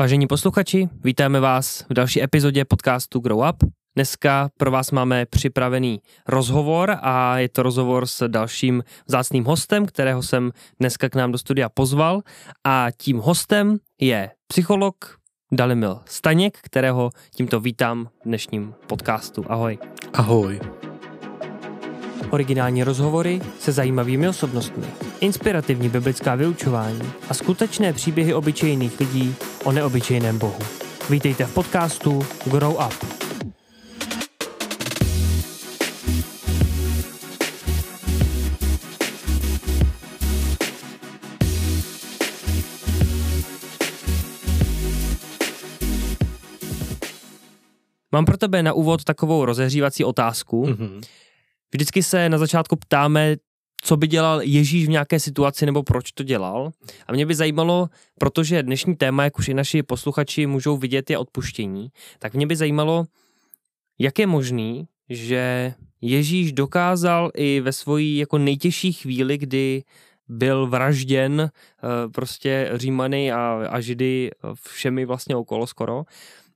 Vážení posluchači, vítáme vás v další epizodě podcastu Grow Up. Dneska pro vás máme připravený rozhovor a je to rozhovor s dalším vzácným hostem, kterého jsem dneska k nám do studia pozval a tím hostem je psycholog Dalimil Staněk, kterého tímto vítám v dnešním podcastu. Ahoj. Ahoj. Originální rozhovory se zajímavými osobnostmi, inspirativní biblická vyučování a skutečné příběhy obyčejných lidí o neobyčejném Bohu. Vítejte v podcastu Grow Up. Mám pro tebe na úvod takovou rozehřívací otázku. Mm-hmm. Vždycky se na začátku ptáme, co by dělal Ježíš v nějaké situaci nebo proč to dělal. A mě by zajímalo, protože dnešní téma, jak už i naši posluchači můžou vidět, je odpuštění, tak mě by zajímalo, jak je možný, že Ježíš dokázal i ve svojí jako nejtěžší chvíli, kdy byl vražděn eh, prostě Římany a, a Židy všemi vlastně okolo skoro,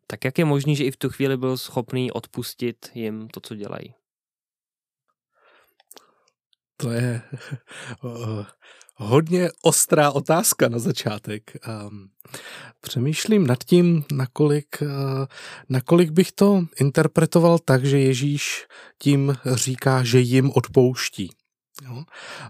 tak jak je možný, že i v tu chvíli byl schopný odpustit jim to, co dělají? To je hodně ostrá otázka na začátek. Ehm, přemýšlím nad tím, nakolik, eh, nakolik bych to interpretoval tak, že Ježíš tím říká, že jim odpouští. Jo?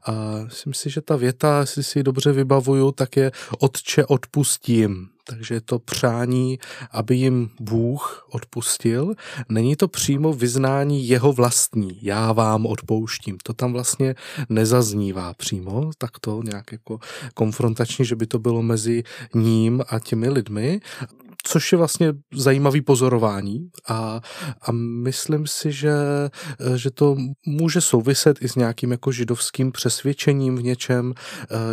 A myslím si, že ta věta, jestli si ji dobře vybavuju, tak je Otče odpustím. Takže je to přání, aby jim Bůh odpustil. Není to přímo vyznání jeho vlastní, já vám odpouštím. To tam vlastně nezaznívá přímo, tak to nějak jako konfrontačně, že by to bylo mezi ním a těmi lidmi což je vlastně zajímavý pozorování a, a myslím si, že, že to může souviset i s nějakým jako židovským přesvědčením v něčem,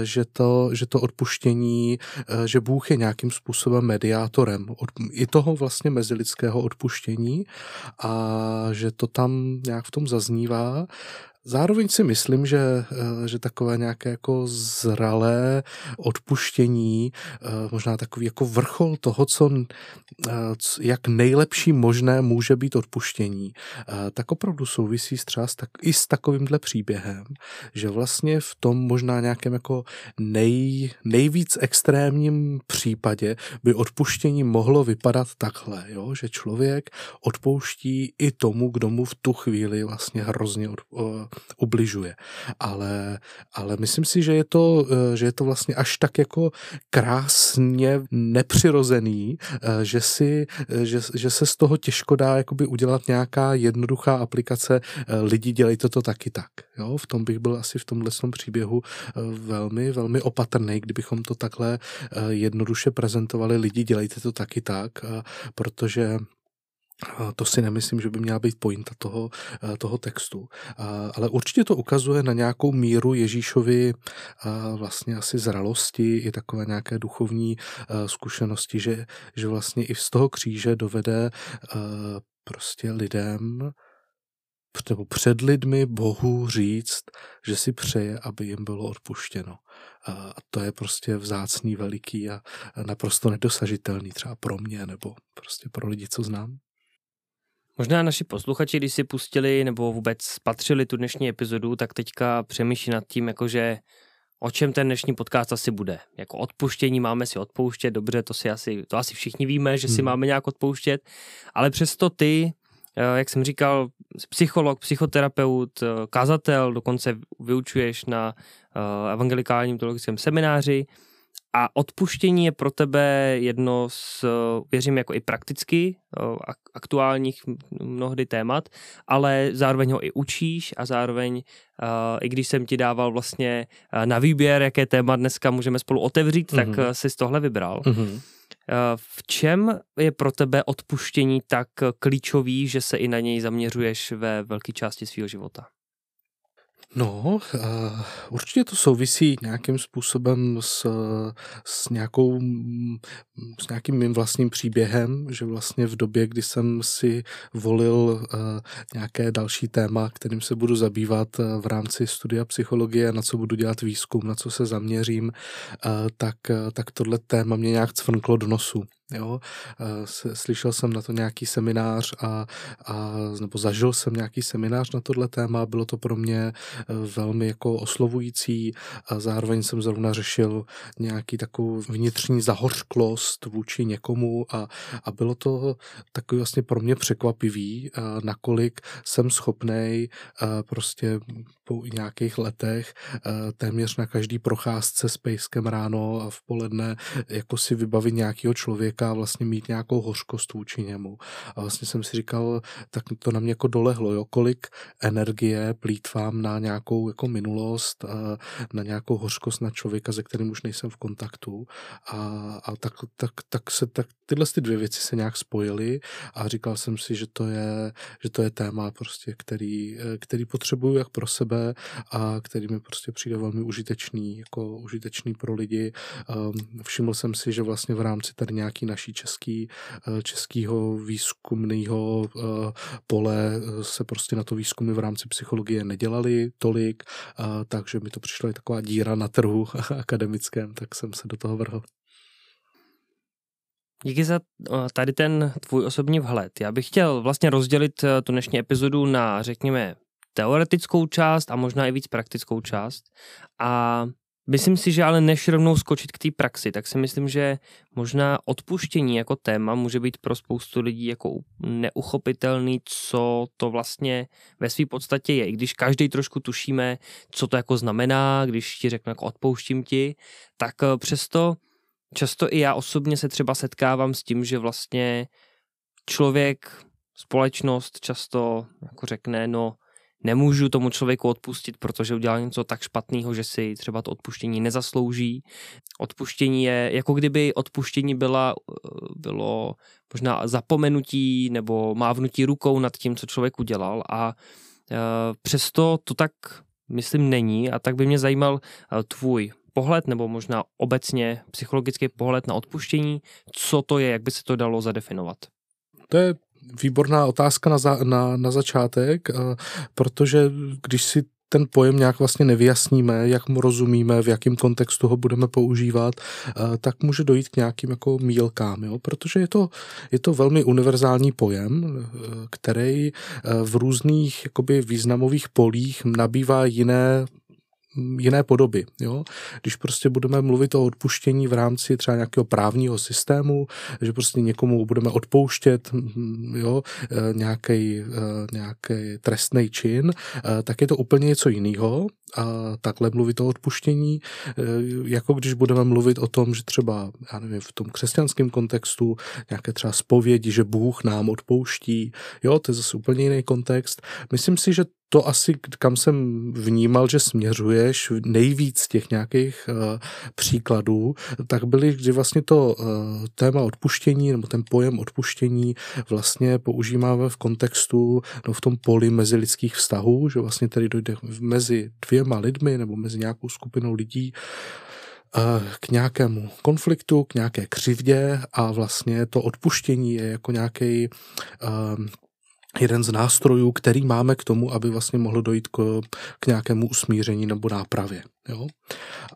že to, že to odpuštění, že Bůh je nějakým způsobem mediátorem od, i toho vlastně mezilidského odpuštění a že to tam nějak v tom zaznívá Zároveň si myslím, že, eh, že takové nějaké jako zralé odpuštění, eh, možná takový jako vrchol toho, co, eh, jak nejlepší možné může být odpuštění, tak opravdu souvisí třeba s tak, i s takovýmhle příběhem, že vlastně v tom možná nějakém jako nej, nejvíc extrémním případě by odpuštění mohlo vypadat takhle, jo? že člověk odpouští i tomu, kdo mu v tu chvíli vlastně hrozně od, ubližuje. Ale, ale myslím si, že je, to, eh, že je to vlastně až tak jako krásně nepřirozený, eh, že, si, eh, že, že se z toho těžko dá jakoby udělat nějaká jednoduchá aplikace lidi dělejte to taky tak. Jo? V tom bych byl asi v tomhle příběhu velmi, velmi opatrný, kdybychom to takhle jednoduše prezentovali lidi dělejte to taky tak, protože to si nemyslím, že by měla být pointa toho, eh, toho textu. Ale určitě to ukazuje na nějakou míru Ježíšovi eh, vlastně asi zralosti i takové nějaké duchovní eh, zkušenosti, že, že vlastně i z toho kříže dovede prostě lidem nebo před lidmi Bohu říct, že si přeje, aby jim bylo odpuštěno. A to je prostě vzácný, veliký a naprosto nedosažitelný třeba pro mě nebo prostě pro lidi, co znám. Možná naši posluchači, když si pustili nebo vůbec spatřili tu dnešní epizodu, tak teďka přemýšlí nad tím, jakože o čem ten dnešní podcast asi bude. Jako odpuštění máme si odpouštět, dobře, to si asi, to asi všichni víme, že si hmm. máme nějak odpouštět, ale přesto ty, eh, jak jsem říkal, psycholog, psychoterapeut, eh, kazatel, dokonce vyučuješ na eh, evangelikálním teologickém semináři, a odpuštění je pro tebe jedno z, věřím, jako i prakticky aktuálních mnohdy témat, ale zároveň ho i učíš a zároveň, i když jsem ti dával vlastně na výběr, jaké téma dneska můžeme spolu otevřít, mm-hmm. tak jsi z tohle vybral. Mm-hmm. V čem je pro tebe odpuštění tak klíčový, že se i na něj zaměřuješ ve velké části svého života? No, určitě to souvisí nějakým způsobem s, s, nějakou, s nějakým mým vlastním příběhem, že vlastně v době, kdy jsem si volil uh, nějaké další téma, kterým se budu zabývat uh, v rámci studia psychologie, na co budu dělat výzkum, na co se zaměřím, uh, tak, tak tohle téma mě nějak cvrnklo do nosu. Jo? Slyšel jsem na to nějaký seminář a, a, nebo zažil jsem nějaký seminář na tohle téma, bylo to pro mě e, velmi jako oslovující a zároveň jsem zrovna řešil nějaký takovou vnitřní zahořklost vůči někomu a, a bylo to takový vlastně pro mě překvapivý, nakolik jsem schopnej prostě po nějakých letech téměř na každý procházce s pejskem ráno a v poledne jako si vybavit nějakého člověka a vlastně mít nějakou hořkost vůči němu. A vlastně jsem si říkal, tak to na mě jako dolehlo, jo, kolik energie plítvám na nějakou jako minulost, na nějakou hořkost na člověka, se kterým už nejsem v kontaktu. A, a tak, tak, tak, se, tak tyhle ty dvě věci se nějak spojily a říkal jsem si, že to je, že to je téma prostě, který, který potřebuju jak pro sebe a který mi prostě přijde velmi užitečný, jako užitečný pro lidi. Všiml jsem si, že vlastně v rámci tady nějaký naší český, eh, českého výzkumného eh, pole eh, se prostě na to výzkumy v rámci psychologie nedělali tolik, takže mi to přišlo i taková díra na trhu akademickém, tak jsem se do toho vrhl. Díky za tady ten tvůj osobní vhled. Já bych chtěl vlastně rozdělit tu dnešní epizodu na, řekněme, teoretickou část a možná i víc praktickou část. A Myslím si, že ale než rovnou skočit k té praxi, tak si myslím, že možná odpuštění jako téma může být pro spoustu lidí jako neuchopitelný, co to vlastně ve své podstatě je. I když každý trošku tušíme, co to jako znamená, když ti řeknu jako odpouštím ti, tak eh, přesto často i já osobně se třeba setkávám s tím, že vlastně člověk, společnost často jako řekne, no nemůžu tomu člověku odpustit, protože udělal něco tak špatného, že si třeba to odpuštění nezaslouží. Odpuštění je, jako kdyby odpuštění byla, bylo možná zapomenutí nebo mávnutí rukou nad tím, co člověk udělal a e, přesto to tak myslím není a tak by mě zajímal e, tvůj pohled nebo možná obecně psychologický pohled na odpuštění, co to je, jak by se to dalo zadefinovat. To je výborná otázka na, za, na, na začátek, protože když si ten pojem nějak vlastně nevyjasníme, jak mu rozumíme, v jakém kontextu ho budeme používat, tak může dojít k nějakým jako mílkám, jo? protože je to, je to velmi univerzální pojem, který v různých jakoby významových polích nabývá jiné jiné podoby. Jo? Když prostě budeme mluvit o odpuštění v rámci třeba nějakého právního systému, že prostě někomu budeme odpouštět jo, nějaký, nějaký trestný čin, tak je to úplně něco jiného a takhle mluvit o odpuštění, jako když budeme mluvit o tom, že třeba, já nevím, v tom křesťanském kontextu nějaké třeba zpovědi, že Bůh nám odpouští, jo, to je zase úplně jiný kontext. Myslím si, že to asi, kam jsem vnímal, že směřuješ nejvíc těch nějakých uh, příkladů, tak byly, kdy vlastně to uh, téma odpuštění nebo ten pojem odpuštění vlastně používáme v kontextu, no v tom poli mezilidských vztahů, že vlastně tady dojde mezi dvěma lidmi nebo mezi nějakou skupinou lidí uh, k nějakému konfliktu, k nějaké křivdě a vlastně to odpuštění je jako nějaký jeden z nástrojů, který máme k tomu, aby vlastně mohlo dojít k, k nějakému usmíření nebo nápravě. Jo?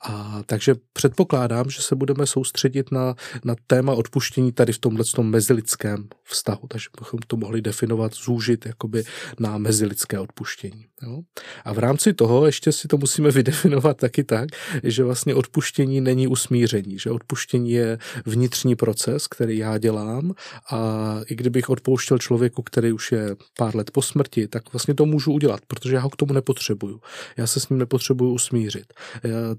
A takže předpokládám, že se budeme soustředit na, na téma odpuštění tady v tomhle tom mezilidském vztahu, takže bychom to mohli definovat, zúžit jakoby na mezilidské odpuštění. Jo? A v rámci toho ještě si to musíme vydefinovat taky tak, že vlastně odpuštění není usmíření, že odpuštění je vnitřní proces, který já dělám a i kdybych odpouštěl člověku, který už je pár let po smrti, tak vlastně to můžu udělat, protože já ho k tomu nepotřebuju. Já se s ním nepotřebuju usmířit.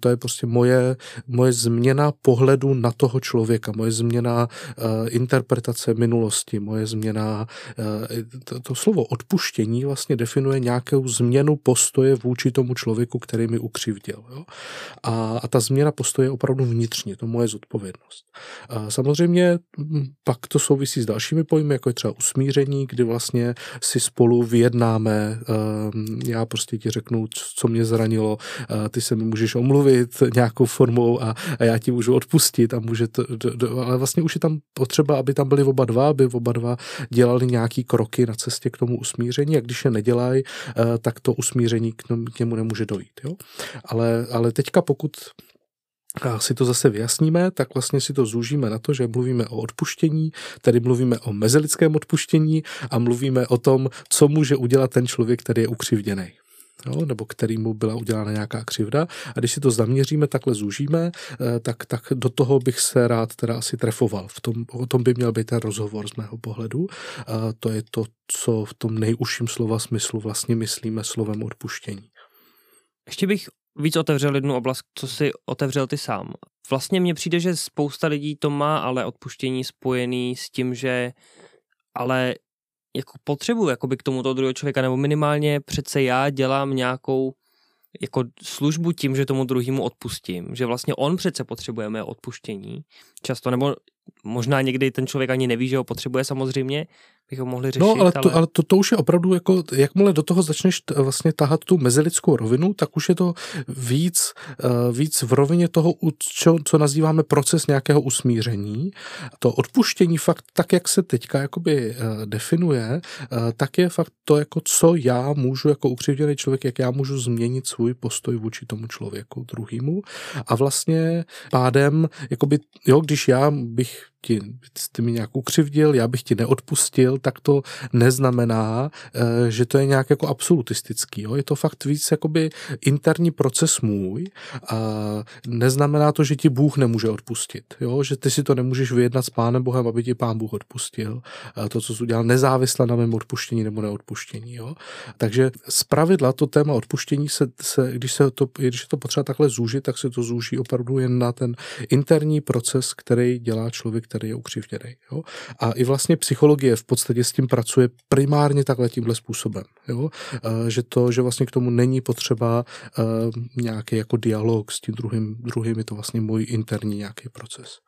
To je prostě moje, moje změna pohledu na toho člověka, moje změna uh, interpretace minulosti, moje změna, uh, to, to slovo odpuštění vlastně definuje nějakou změnu postoje vůči tomu člověku, který mi ukřivděl. Jo? A, a ta změna postoje je opravdu vnitřní, to je moje zodpovědnost. A samozřejmě pak to souvisí s dalšími pojmy, jako je třeba usmíření, kdy vlastně si spolu vyjednáme, já prostě ti řeknu, co mě zranilo, ty se mi můžeš omluvit nějakou formou a, a já ti můžu odpustit a může to, do, do, ale vlastně už je tam potřeba, aby tam byli oba dva, aby oba dva dělali nějaký kroky na cestě k tomu usmíření a když je nedělají, eh, tak to usmíření k, němu nemůže dojít. Jo? Ale, ale teďka pokud a si to zase vyjasníme, tak vlastně si to zúžíme na to, že mluvíme o odpuštění, tedy mluvíme o mezilidském odpuštění a mluvíme o tom, co může udělat ten člověk, který je ukřivděný jo, nebo kterýmu byla udělána nějaká křivda. A když si to zaměříme, takhle zúžíme, eh, tak, tak do toho bych se rád teda asi trefoval. V tom, o tom by měl být ten rozhovor z mého pohledu. A to je to, co v tom nejužším slova smyslu vlastně myslíme slovem odpuštění. Ještě bych víc otevřel jednu oblast, co si otevřel ty sám. Vlastně mně přijde, že spousta lidí to má ale odpuštění spojený s tím, že ale jako potřebuji jakoby k tomuto druhého člověka, nebo minimálně přece já dělám nějakou jako službu tím, že tomu druhému odpustím, že vlastně on přece potřebuje mé odpuštění. Často, nebo možná někdy ten člověk ani neví, že ho potřebuje samozřejmě, bychom mohli řešit. No, ale, to, ale... ale to, to už je opravdu jako, jakmile do toho začneš t, vlastně tahat tu mezilidskou rovinu, tak už je to víc, uh, víc v rovině toho, čo, co nazýváme proces nějakého usmíření. To odpuštění fakt tak, jak se teďka jakoby uh, definuje, uh, tak je fakt to, jako co já můžu jako ukřivděný člověk, jak já můžu změnit svůj postoj vůči tomu člověku druhému. A vlastně pádem, jakoby, jo, když já bych ti, ty mi nějak ukřivdil, já bych ti neodpustil, tak to neznamená, eh, že to je nějak jako absolutistický. Jo? Je to fakt víc jakoby interní proces můj a neznamená to, že ti Bůh nemůže odpustit. Jo? Že ty si to nemůžeš vyjednat s Pánem Bohem, aby ti Pán Bůh odpustil. To, co jsi udělal, nezávisle na mém odpuštění nebo neodpuštění. Jo? Takže z pravidla to téma odpuštění, se, se, když, se to, když je to potřeba takhle zúžit, tak se to zúží opravdu jen na ten interní proces, který dělá člověk, který je ukřivděný. Jo? A i vlastně psychologie v podstatě s tím pracuje primárně takhle tímhle způsobem. Jo? Že to, že vlastně k tomu není potřeba nějaký jako dialog s tím druhým, druhým je to vlastně můj interní nějaký proces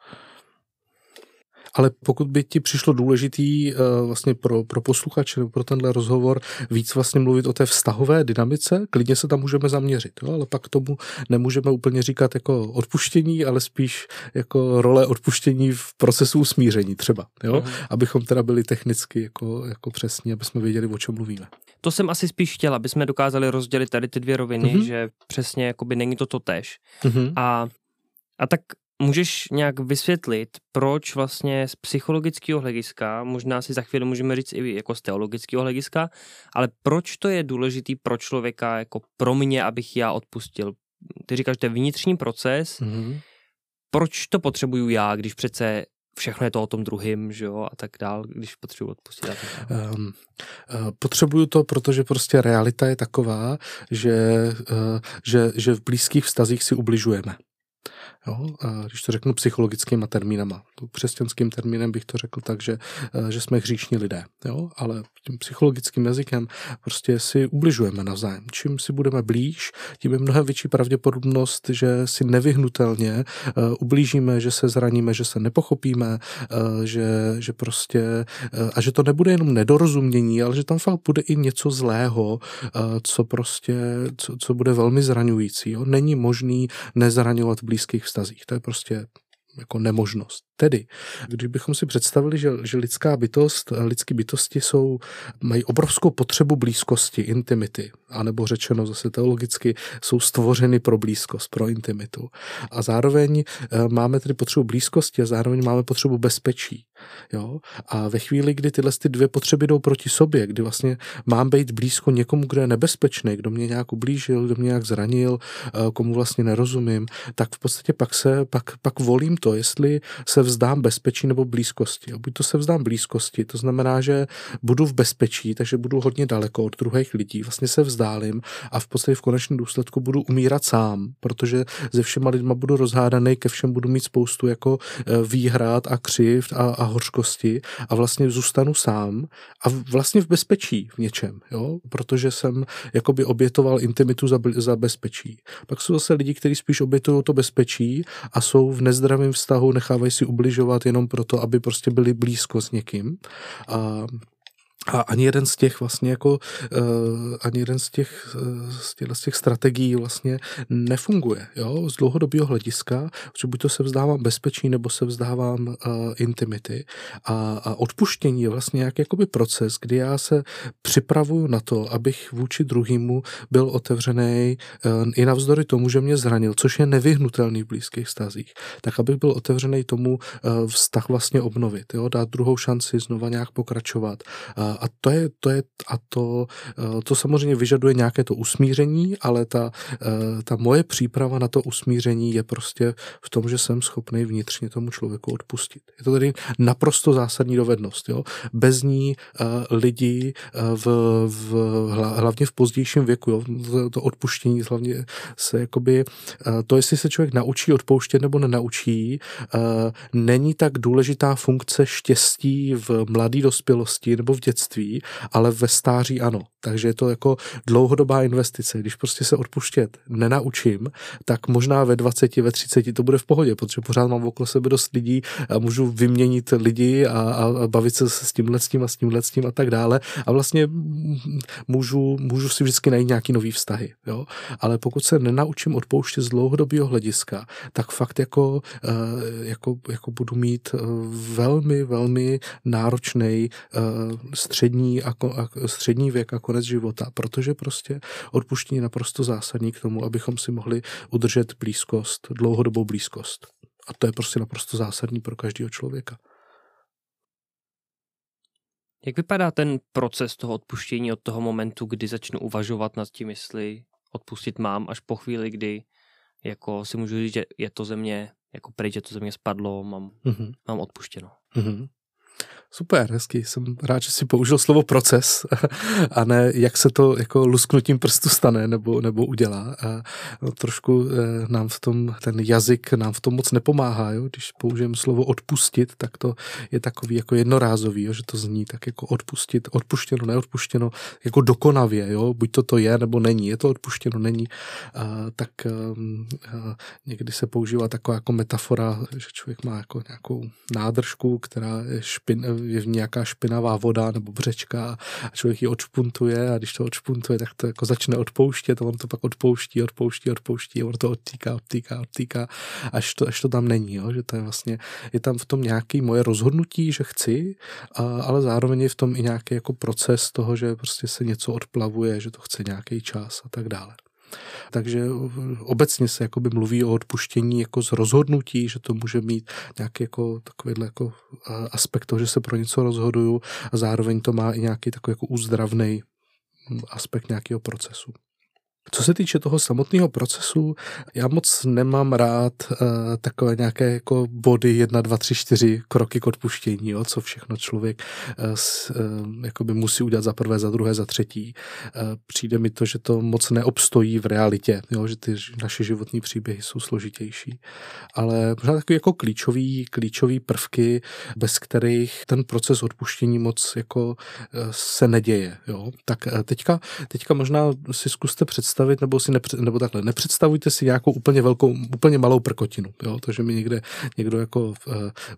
ale pokud by ti přišlo důležitý uh, vlastně pro, pro posluchače nebo pro tenhle rozhovor víc vlastně mluvit o té vztahové dynamice, klidně se tam můžeme zaměřit, jo? ale pak tomu nemůžeme úplně říkat jako odpuštění, ale spíš jako role odpuštění v procesu usmíření třeba, jo? Uh-huh. abychom teda byli technicky jako, jako přesní, aby jsme věděli, o čem mluvíme. To jsem asi spíš chtěla, aby jsme dokázali rozdělit tady ty dvě roviny, uh-huh. že přesně jakoby není to to tež. Uh-huh. A, a tak Můžeš nějak vysvětlit, proč vlastně z psychologického hlediska, možná si za chvíli můžeme říct i jako z teologického hlediska, ale proč to je důležitý pro člověka, jako pro mě, abych já odpustil? Ty říkáš, že to je vnitřní proces, mm-hmm. proč to potřebuju já, když přece všechno je to o tom druhým, že jo, a tak dál, když potřebuji odpustit. Um, uh, potřebuju to, protože prostě realita je taková, že, uh, že, že v blízkých vztazích si ubližujeme. Jo? Když to řeknu psychologickýma termínama. Křesťanským termínem bych to řekl tak, že, eh, že jsme hříšní lidé. Jo? Ale tím psychologickým jazykem prostě si ubližujeme navzájem. Čím si budeme blíž, tím je mnohem větší pravděpodobnost, že si nevyhnutelně uh, ublížíme, že se zraníme, že se nepochopíme, uh, že, že prostě a že to nebude jenom nedorozumění, ale že tam fakt bude i něco zlého, co prostě, co, co bude velmi zraňující. Jo? Není možný nezraňovat blízkých vztazích. To je prostě jako nemožnost. Tedy, když bychom si představili, že, že lidská bytost, lidské bytosti jsou, mají obrovskou potřebu blízkosti, intimity, anebo řečeno zase teologicky, jsou stvořeny pro blízkost, pro intimitu. A zároveň eh, máme tedy potřebu blízkosti a zároveň máme potřebu bezpečí. Jo? A ve chvíli, kdy tyhle ty dvě potřeby jdou proti sobě, kdy vlastně mám být blízko někomu, kdo je nebezpečný, kdo mě nějak ublížil, kdo mě nějak zranil, eh, komu vlastně nerozumím, tak v podstatě pak se, pak, pak volím to, jestli se vzdám bezpečí nebo blízkosti. A buď to se vzdám blízkosti, to znamená, že budu v bezpečí, takže budu hodně daleko od druhých lidí, vlastně se vzdálím a v podstatě v konečném důsledku budu umírat sám, protože se všema lidma budu rozhádaný, ke všem budu mít spoustu jako eh, výhrad a křivt a, a hořkosti a vlastně zůstanu sám a vlastně v bezpečí v něčem, jo? protože jsem jakoby obětoval intimitu za, za bezpečí. Pak jsou zase lidi, kteří spíš obětují to bezpečí a jsou v nezdravém vztahu, nechávají si ubližovat jenom proto, aby prostě byli blízko s někým. A a ani jeden z těch vlastně jako, uh, ani jeden z těch, uh, z, těch, strategií vlastně nefunguje, jo, z dlouhodobého hlediska, protože buď to se vzdávám bezpečí, nebo se vzdávám uh, intimity. A, a odpuštění je vlastně nějaký jakoby proces, kdy já se připravuju na to, abych vůči druhému byl otevřený uh, i navzdory tomu, že mě zranil, což je nevyhnutelný v blízkých stazích, tak abych byl otevřený tomu uh, vztah vlastně obnovit, jo, dát druhou šanci, znova nějak pokračovat, uh, a to je, to je a to, eh, to samozřejmě vyžaduje nějaké to usmíření, ale ta, eh, ta moje příprava na to usmíření je prostě v tom, že jsem schopný vnitřně tomu člověku odpustit. Je to tedy naprosto zásadní dovednost. Jo? Bez ní eh, lidi v, v, hlavně v pozdějším věku, jo? to odpuštění hlavně se jakoby, to, jestli se člověk naučí odpouštět nebo nenaučí, není tak důležitá funkce štěstí v mladé dospělosti nebo v dětství, dětství, ale ve stáří ano. Takže je to jako dlouhodobá investice. Když prostě se odpuštět nenaučím, tak možná ve 20, ve 30 to bude v pohodě, protože pořád mám okolo sebe dost lidí a můžu vyměnit lidi a, a bavit se s tímhle s tím a s tímhle s tím a tak dále. A vlastně můžu, můžu si vždycky najít nějaký nový vztahy. Jo? Ale pokud se nenaučím odpouštět z dlouhodobého hlediska, tak fakt jako, eh, jako, jako budu mít eh, velmi, velmi náročný eh, střední, a, a střední věk a konec života, protože prostě odpuštění je naprosto zásadní k tomu, abychom si mohli udržet blízkost, dlouhodobou blízkost. A to je prostě naprosto zásadní pro každého člověka. Jak vypadá ten proces toho odpuštění od toho momentu, kdy začnu uvažovat nad tím, jestli odpustit mám, až po chvíli, kdy jako si můžu říct, že je to země jako pryč, že to země spadlo, mám, mm-hmm. mám odpuštěno. Mm-hmm. Super, hezky. Jsem rád, že si použil slovo proces a ne jak se to jako lusknutím prstu stane nebo, nebo udělá. A no, trošku eh, nám v tom, ten jazyk nám v tom moc nepomáhá. Jo? Když použijeme slovo odpustit, tak to je takový jako jednorázový, jo? že to zní tak jako odpustit, odpuštěno, neodpuštěno, jako dokonavě. Jo? Buď to to je, nebo není. Je to odpuštěno, není. A, tak ehm, a, někdy se používá taková jako metafora, že člověk má jako nějakou nádržku, která je špin, je v ní nějaká špinavá voda nebo břečka a člověk ji odšpuntuje a když to odšpuntuje, tak to jako začne odpouštět a on to pak odpouští, odpouští, odpouští a on to odtýká, odtýká, odtýká, až to, až to tam není, jo? že to je vlastně, je tam v tom nějaký moje rozhodnutí, že chci, a, ale zároveň je v tom i nějaký jako proces toho, že prostě se něco odplavuje, že to chce nějaký čas a tak dále. Takže obecně se jakoby mluví o odpuštění jako z rozhodnutí, že to může mít nějaký jako takovýhle jako aspekt toho, že se pro něco rozhoduju a zároveň to má i nějaký takový jako úzdravný hm, aspekt nějakého procesu. Co se týče toho samotného procesu, já moc nemám rád uh, takové nějaké jako body 1, 2, 3, 4 kroky k odpuštění, jo, co všechno člověk uh, s, uh, jakoby musí udělat za prvé, za druhé, za třetí. Uh, přijde mi to, že to moc neobstojí v realitě, jo, že ty naše životní příběhy jsou složitější. Ale možná takové jako klíčový, klíčový prvky, bez kterých ten proces odpuštění moc jako uh, se neděje. Jo. Tak uh, teďka, teďka možná si zkuste představit, představit, nebo si nepřed, nebo takhle, nepředstavujte si nějakou úplně velkou, úplně malou prkotinu, jo, to, že mi někde někdo jako uh,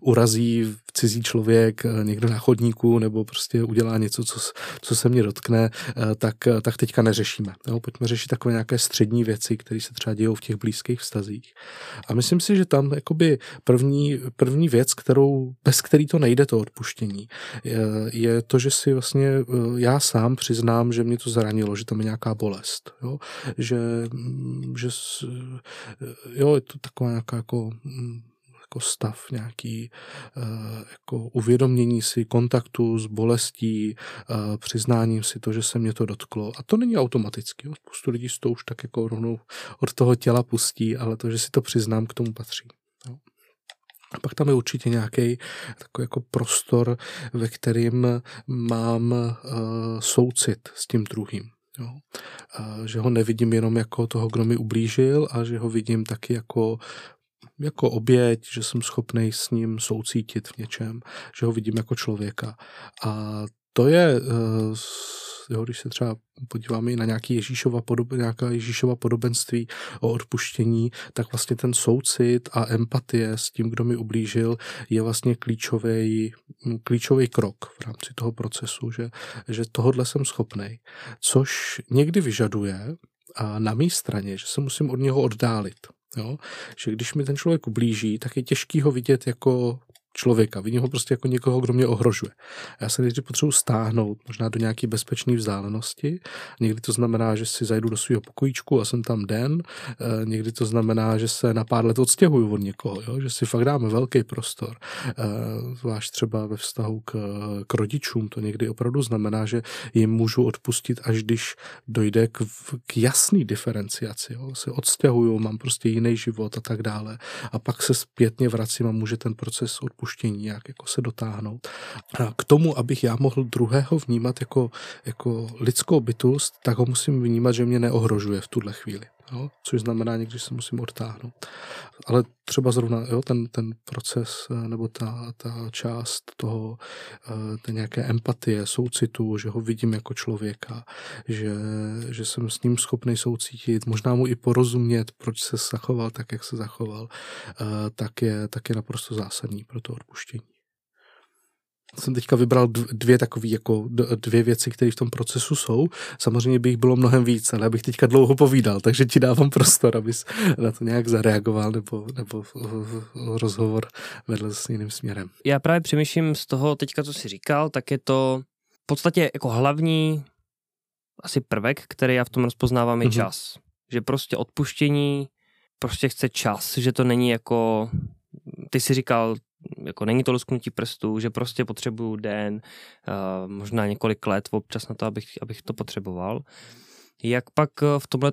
urazí cizí člověk, uh, někdo na chodníku, nebo prostě udělá něco, co, co se mě dotkne, uh, tak, uh, tak teďka neřešíme. Jo, pojďme řešit takové nějaké střední věci, které se třeba dějou v těch blízkých vztazích. A myslím si, že tam jakoby první, první věc, kterou, bez který to nejde, to odpuštění, je, je to, že si vlastně já sám přiznám, že mě to zranilo, že tam je nějaká bolest. Jo? Že, že jo, je to taková nějaká jako jako stav, nějaký uh, jako uvědomění si kontaktu s bolestí, uh, přiznáním si to, že se mě to dotklo. A to není automaticky. Spoustu lidí to už tak jako rovnou od toho těla pustí, ale to, že si to přiznám, k tomu patří. A pak tam je určitě nějaký takový jako prostor, ve kterým mám uh, soucit s tím druhým. Jo. A že ho nevidím jenom jako toho, kdo mi ublížil, a že ho vidím taky jako jako oběť, že jsem schopný s ním soucítit v něčem, že ho vidím jako člověka. A to je, eh, jo, když se třeba podíváme na nějaký Ježíšova podob, nějaká Ježíšova podobenství o odpuštění, tak vlastně ten soucit a empatie s tím, kdo mi ublížil, je vlastně klíčový klíčový krok v rámci toho procesu, že, že tohodle jsem schopný, což někdy vyžaduje a na mé straně, že se musím od něho oddálit. Jo? Že když mi ten člověk ublíží, tak je těžký ho vidět jako člověka, vidím ho prostě jako někoho, kdo mě ohrožuje. A já se nejdřív potřebuji stáhnout, možná do nějaké bezpečné vzdálenosti. Někdy to znamená, že si zajdu do svého pokojíčku a jsem tam den. E, někdy to znamená, že se na pár let odstěhuju od někoho, jo? že si fakt dáme velký prostor. E, zvlášť třeba ve vztahu k, k rodičům to někdy opravdu znamená, že jim můžu odpustit, až když dojde k, k jasný diferenciaci. Jo? Se odstěhuju, mám prostě jiný život a tak dále. A pak se zpětně vracím a může ten proces odpustit odpuštění nějak jako se dotáhnout. A k tomu, abych já mohl druhého vnímat jako, jako lidskou bytost, tak ho musím vnímat, že mě neohrožuje v tuhle chvíli. Jo? Což znamená někdy, se musím odtáhnout. Ale třeba zrovna jo, ten, ten proces eh, nebo ta, ta část toho, eh, té nějaké empatie, soucitu, že ho vidím jako člověka, že, že jsem s ním schopný soucítit, možná mu i porozumět, proč se zachoval tak, jak se zachoval, eh, tak je, tak je naprosto zásadní pro to odpuštění jsem teďka vybral dvě takové jako dvě věci, které v tom procesu jsou. Samozřejmě by jich bylo mnohem víc, ale abych teďka dlouho povídal, takže ti dávám prostor, abys na to nějak zareagoval nebo, nebo rozhovor vedl s jiným směrem. Já právě přemýšlím z toho teďka, co jsi říkal, tak je to v podstatě jako hlavní asi prvek, který já v tom rozpoznávám, je mm-hmm. čas. Že prostě odpuštění prostě chce čas, že to není jako ty si říkal, jako není to lusknutí prstů, že prostě potřebuju den, uh, možná několik let občas na to, abych, abych to potřeboval. Jak pak eh, v tomhle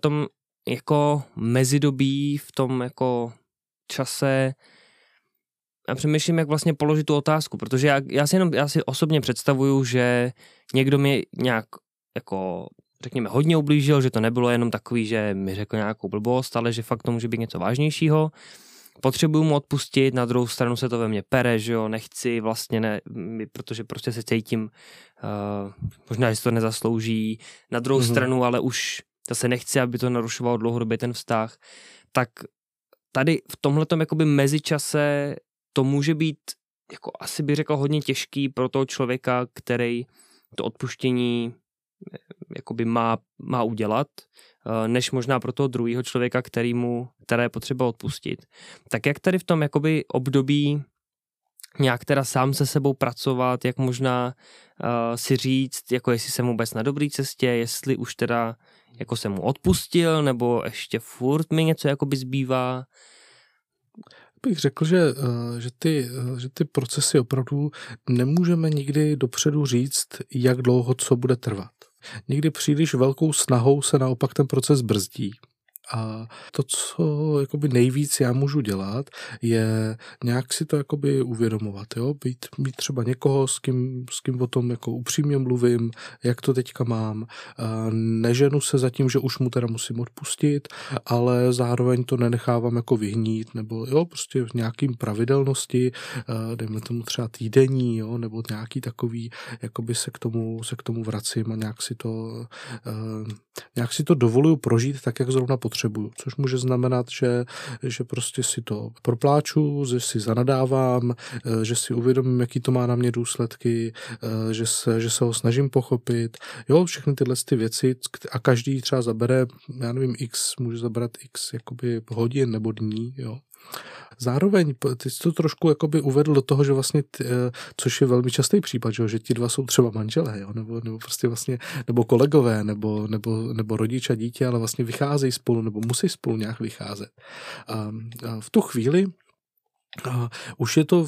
jako mezidobí, v tom jako čase já přemýšlím, jak vlastně položit tu otázku, protože já, já, si jenom, já si osobně představuju, že někdo mi nějak jako řekněme, hodně ublížil, že to nebylo jenom takový, že mi řekl nějakou blbost, ale že fakt to může být něco vážnějšího potřebuju mu odpustit, na druhou stranu se to ve mně pere, že jo, nechci vlastně ne, protože prostě se cítím, uh, možná, že si to nezaslouží, na druhou mm-hmm. stranu, ale už zase nechci, aby to narušovalo dlouhodobě ten vztah, tak tady v tomhletom jakoby mezičase to může být, jako asi bych řekl, hodně těžký pro toho člověka, který to odpuštění jakoby má, má udělat, Eh, než možná pro toho druhého člověka, který mu, které je potřeba odpustit. Tak jak tady v tom jakoby období nějak teda sám se sebou pracovat, jak možná uh, si říct, jako jestli jsem vůbec na dobré cestě, jestli už teda jako jsem mu odpustil, nebo ještě furt mi něco jakoby zbývá. Bych řekl, že, eh, že, ty, že ty procesy opravdu nemůžeme nikdy dopředu říct, jak dlouho co bude trvat. Někdy příliš velkou snahou se naopak ten proces brzdí. A to, co jakoby nejvíc já můžu dělat, je nějak si to jakoby uvědomovat, jo? Být, mít třeba někoho, s kým, s kým o tom jako upřímně mluvím, jak to teďka mám. Neženu se za tím, že už mu teda musím odpustit, ale zároveň to nenechávám jako vyhnít, nebo jo, prostě v nějakým pravidelnosti, dejme tomu třeba týdenní, jo, nebo nějaký takový, jakoby se k tomu, se k tomu vracím a nějak si to, nějak si to dovoluju prožít tak, jak zrovna potřebuji potřebuju, což může znamenat, že, že prostě si to propláču, že si zanadávám, eh, že si uvědomím, jaký to má na mě důsledky, eh, že se, že se ho snažím pochopit. Jo, všechny tyhle ty věci a každý třeba zabere, já nevím, x, může zabrat x jakoby hodin nebo dní, jo. Zároveň ty jsi to trošku jakoby uvedl do toho, že vlastně, ty, eh, což je velmi častý případ, že, ti dva jsou třeba manželé, jo? Nebo, nebo prostě vlastně, nebo kolegové, nebo, nebo, nebo rodič a dítě, ale vlastně vycházejí spolu, nebo musí spolu nějak vycházet. A, a v tu chvíli a už je to,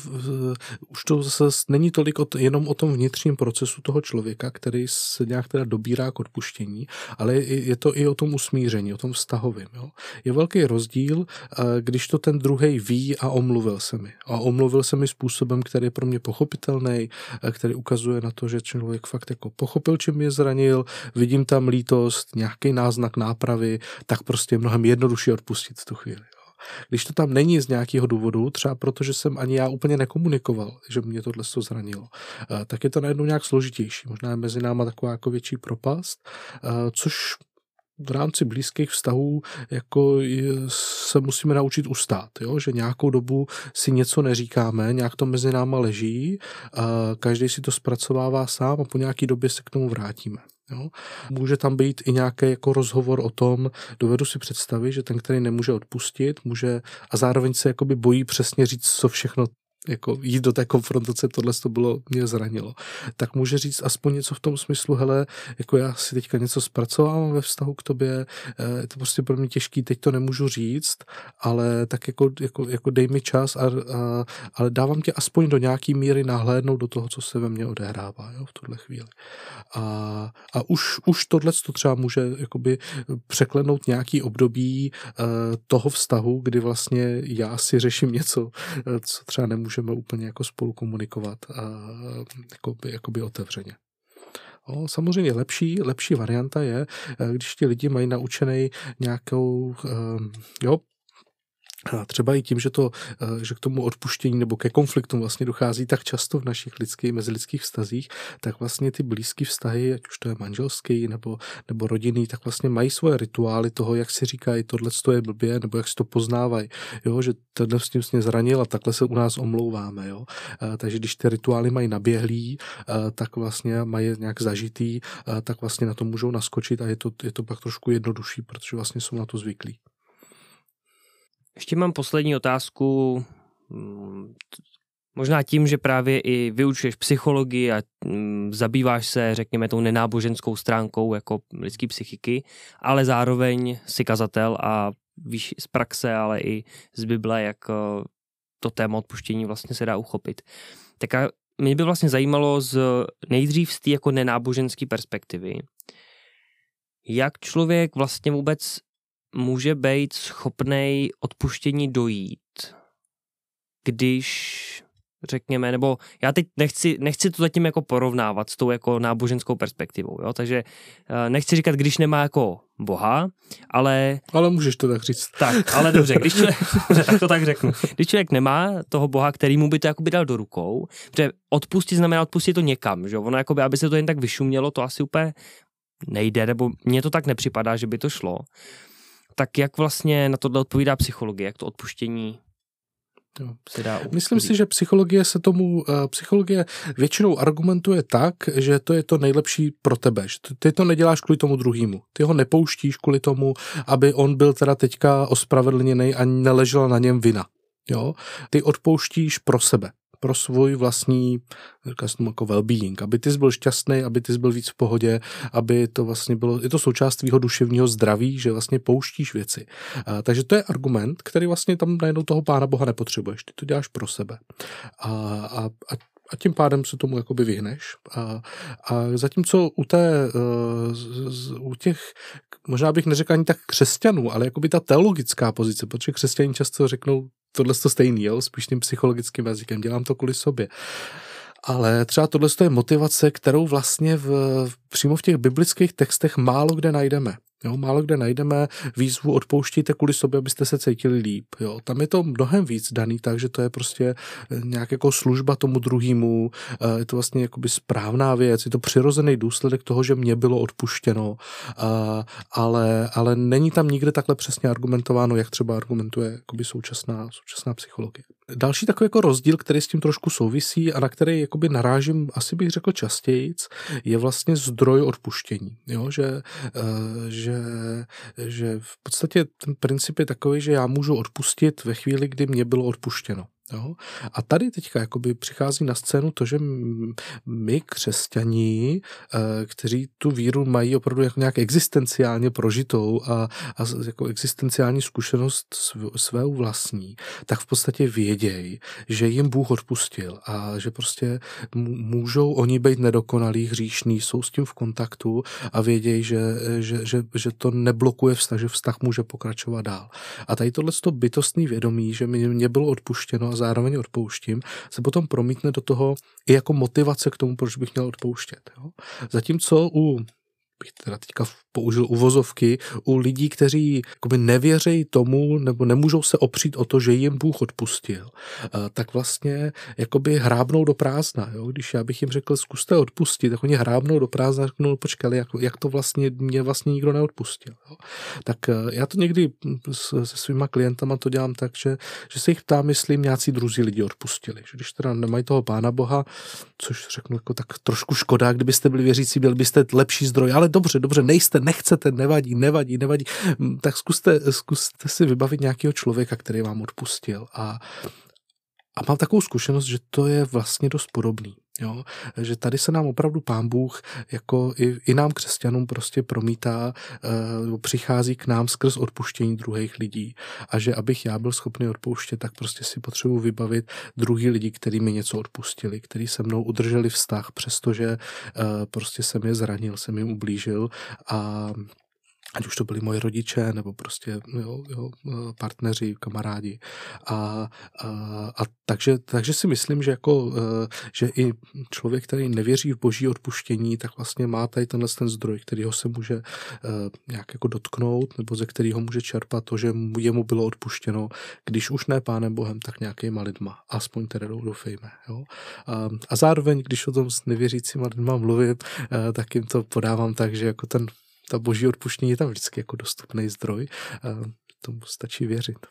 už to zase není tolik o, jenom o tom vnitřním procesu toho člověka, který se nějak teda dobírá k odpuštění, ale je to i o tom usmíření, o tom vztahovém. Je velký rozdíl, když to ten druhý ví a omluvil se mi. A omluvil se mi způsobem, který je pro mě pochopitelný, který ukazuje na to, že člověk fakt jako pochopil, čím mě zranil, vidím tam lítost, nějaký náznak nápravy, tak prostě mnohem jednodušší odpustit v tu chvíli. Když to tam není z nějakého důvodu, třeba protože jsem ani já úplně nekomunikoval, že mě tohle to zranilo, eh, tak je to najednou nějak složitější. Možná je mezi náma taková jako větší propast, eh, což v rámci blízkých vztahů jako se musíme naučit ustát, jo? že nějakou dobu si něco neříkáme, nějak to mezi náma leží, a každý si to zpracovává sám a po nějaký době se k tomu vrátíme. Jo? Může tam být i nějaký jako rozhovor o tom, dovedu si představit, že ten, který nemůže odpustit, může a zároveň se jakoby bojí přesně říct, co všechno jako jít do té konfrontace, tohle to bylo, mě zranilo. Tak může říct aspoň něco v tom smyslu, hele, jako já si teďka něco zpracovám ve vztahu k tobě, eh, je to prostě pro mě těžký, teď to nemůžu říct, ale tak jako, jako, jako dej mi čas, a, a, ale dávám tě aspoň do nějaký míry nahlédnout do toho, co se ve mně odehrává jo, v tuhle chvíli. A, a už, už tohle to třeba může jakoby překlenout nějaký období uh, toho vztahu, kdy vlastně já si řeším něco, eh, co třeba nemůžu můžeme úplně jako spolu komunikovat a jakoby, jakoby otevřeně. O, samozřejmě lepší, lepší varianta je, eh, když ti lidi mají naučený nějakou, um, jo, třeba i tím, že, to, eh, že k tomu odpuštění nebo ke konfliktům vlastně dochází tak často v našich lidských, mezilidských vztazích, tak vlastně ty blízké vztahy, ať už to je manželský nebo, nebo rodinný, tak vlastně mají svoje rituály toho, jak si říkají, tohle je blbě, nebo jak si to poznávají, jo, že tenhle s tím mě zranil a takhle se u nás omlouváme. Jo. A, takže když ty rituály mají naběhlý, a, tak vlastně mají nějak zažitý, tak vlastně na to můžou naskočit a je to, je to pak trošku jednodušší, protože vlastně jsou na to zvyklí. Ještě mám poslední otázku. Mm, možná tím, že právě i vyučuješ psychologii a mm, zabýváš se, řekněme, tou nenáboženskou stránkou jako lidské psychiky, ale zároveň si kazatel a víš z praxe, ale i z Bible, jak eh, to téma odpuštění vlastně se dá uchopit. Tak a mě by vlastně zajímalo z nejdřív z té jako nenáboženské perspektivy, jak člověk vlastně vůbec může být schopný odpuštění dojít, když řekněme, nebo já teď nechci, nechci to zatím jako porovnávat s tou jako náboženskou perspektivou, jo, takže uh, nechci říkat, když nemá jako Boha, ale... Ale můžeš to tak říct. Tak, ale dobře, když člověk, tak to tak řeknu. Když člověk nemá toho Boha, který mu by to jakoby dal do rukou, protože odpustit znamená odpustit to někam, že ono jakoby, aby se to jen tak vyšumělo, to asi úplně nejde, nebo mně to tak nepřipadá, že by to šlo. Tak jak vlastně na tohle odpovídá psychologie, jak to odpuštění. Se dá Myslím si, že psychologie se tomu, uh, psychologie většinou argumentuje tak, že to je to nejlepší pro tebe. Že ty to neděláš kvůli tomu druhému. Ty ho nepouštíš kvůli tomu, aby on byl teda teďka ospravedlněný a neležela na něm vina. Jo? Ty odpouštíš pro sebe pro svůj vlastní, říká se tomu jako well-being, aby ty jsi byl šťastný, aby ty jsi byl víc v pohodě, aby to vlastně bylo, je to součást tvýho duševního zdraví, že vlastně pouštíš věci. A, takže to je argument, který vlastně tam najednou toho pána boha nepotřebuješ, ty to děláš pro sebe. A, a, a a tím pádem se tomu jakoby vyhneš. A, a zatímco u, té, eh, u těch, možná bych neřekl ani tak křesťanů, ale jakoby ta teologická pozice, protože křesťaní často řeknou tohle to stejný, jo, spíš tím psychologickým jazykem, dělám to kvůli sobě. Ale třeba tohle je motivace, kterou vlastně v, přímo v těch biblických textech málo kde najdeme. Jo, málo kde najdeme výzvu odpouštíte kvůli sobě, abyste se cítili líp. Jo. Tam je to mnohem víc daný, takže to je prostě eh, nějak jako služba tomu druhému, eh, je to vlastně jakoby správná věc, je to přirozený důsledek toho, že mě bylo odpuštěno, eh, ale, ale není tam nikde takhle přesně argumentováno, jak třeba argumentuje jakoby současná, současná psychologie. Další takový jako rozdíl, který s tím trošku souvisí a na který jakoby narážím, asi bych řekl častěji, je vlastně zdroj odpuštění. Jo? Že, že že, v podstatě ten princip je takový, že já můžu odpustit ve chvíli, kdy mě bylo odpuštěno. Jo? A tady teďka jakoby přichází na scénu to, že my, křesťaní, eh, kteří tu víru mají opravdu jako nějak existenciálně prožitou a, a jako existenciální zkušenost svou vlastní, tak v podstatě vědějí, že jim Bůh odpustil a že prostě můžou oni být nedokonalí, hříšní, jsou s tím v kontaktu a vědějí, že, že, že, že to neblokuje vztah, že vztah může pokračovat dál. A tady tohle bytostný vědomí, že mě bylo odpuštěno zároveň odpouštím, se potom promítne do toho i jako motivace k tomu, proč bych měl odpouštět. Jo? Zatímco u bych teda teďka použil uvozovky, u lidí, kteří nevěřejí tomu nebo nemůžou se opřít o to, že jim Bůh odpustil, eh, tak vlastně jakoby hrábnou do prázdna. Jo? Když já bych jim řekl, zkuste odpustit, tak oni hrábnou do prázdna a řeknou, no, počkali, jak, jak to vlastně mě vlastně nikdo neodpustil. Jo? Tak eh, já to někdy se svýma klientama to dělám tak, že, že se jich ptám, jestli nějací druzí lidi odpustili. Že když teda nemají toho Pána Boha, což řeknu jako tak trošku škoda, kdybyste byli věřící, byli byste lepší zdroj, ale dobře, dobře, nejste, nechcete, nevadí, nevadí, nevadí, hm, tak zkuste, zkuste si vybavit nějakého člověka, který vám odpustil a a mám takovou zkušenost, že to je vlastně dost podobný. Jo? Že tady se nám opravdu pán Bůh jako i, i nám křesťanům prostě promítá, uh, přichází k nám skrz odpuštění druhých lidí a že abych já byl schopný odpouštět, tak prostě si potřebuji vybavit druhý lidi, kteří mi něco odpustili, kteří se mnou udrželi vztah, přestože uh, prostě jsem je zranil, jsem jim ublížil a ať už to byli moji rodiče, nebo prostě jo, jo, partneři, kamarádi. A, a, a takže, takže si myslím, že, jako, e, že i člověk, který nevěří v boží odpuštění, tak vlastně má tady tenhle ten zdroj, který ho se může e, nějak jako dotknout, nebo ze kterého může čerpat to, že jemu bylo odpuštěno, když už ne pánem Bohem, tak nějakýma lidma. Aspoň tedy doufejme. Jo? A, a zároveň, když o tom s nevěřícíma lidma mluvím, tak jim to podávám tak, že jako ten ta boží odpuštění je tam vždycky jako dostupný zdroj. A tomu stačí věřit.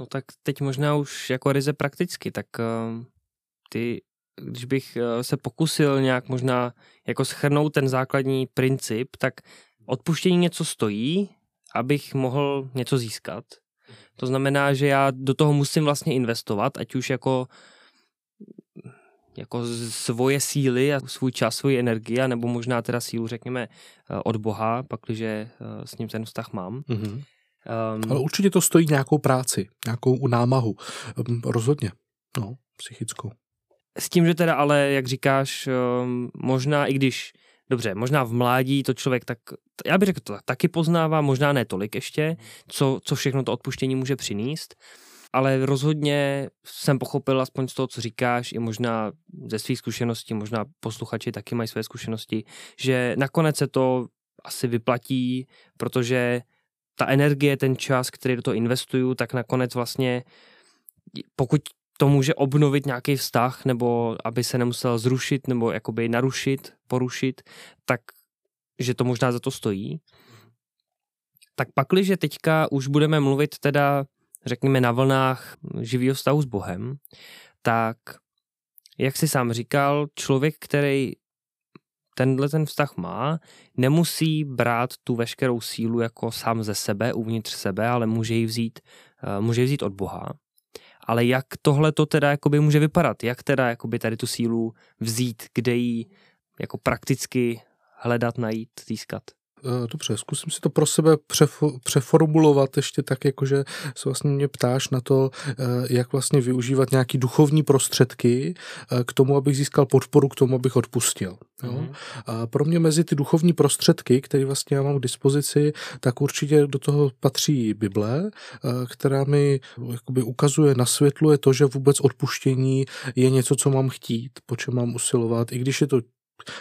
No tak teď možná už jako ryze prakticky, tak uh, ty, když bych uh, se pokusil nějak možná jako schrnout ten základní princip, tak odpuštění něco stojí, abych mohl něco získat. To znamená, že já do toho musím vlastně investovat, ať už jako jako svoje síly a svůj čas, svoji energii, nebo možná teda sílu, řekněme, eh, od Boha, pakliže eh, s ním ten vztah mám. Mm-hmm. Um, Ale určitě to stojí nějakou práci, nějakou námahu. Ehm, rozhodně, no, psychickou. S tím, že teda ale, jak říkáš, ehm, možná i když, dobře, možná v mládí to člověk tak, já bych řekl to taky poznává, možná ne tolik ještě, co, co všechno to odpuštění může přinést, ale rozhodně jsem pochopil aspoň z toho, co říkáš, i možná ze svých zkušeností, možná posluchači taky mají své zkušenosti, že nakonec se to asi vyplatí, protože ta energie, ten čas, který do toho investuju, tak nakonec vlastně, pokud to může obnovit nějaký vztah, nebo aby se nemusel zrušit, nebo jakoby narušit, porušit, tak že to možná za to stojí. Tak pakliže teďka už budeme mluvit teda řekněme, na vlnách živého vztahu s Bohem, tak, jak si sám říkal, člověk, který tenhle ten vztah má, nemusí brát tu veškerou sílu jako sám ze sebe, uvnitř sebe, ale může ji vzít, eh, může ji vzít od Boha. Ale jak tohle to teda jakoby může vypadat? Jak teda jakoby tady tu sílu vzít, kde ji jako prakticky hledat, najít, získat? Eh, dobře, zkusím si to pro sebe přeformulovat ještě tak, jakože se vlastně mě ptáš na to, eh, jak vlastně využívat nějaký duchovní prostředky eh, k tomu, abych získal podporu, k tomu, abych odpustil. Jo? Mm. A pro mě mezi ty duchovní prostředky, které vlastně já mám k dispozici, tak určitě do toho patří Bible, která mi jakoby ukazuje, nasvětluje to, že vůbec odpuštění je něco, co mám chtít, po čem mám usilovat, i když je to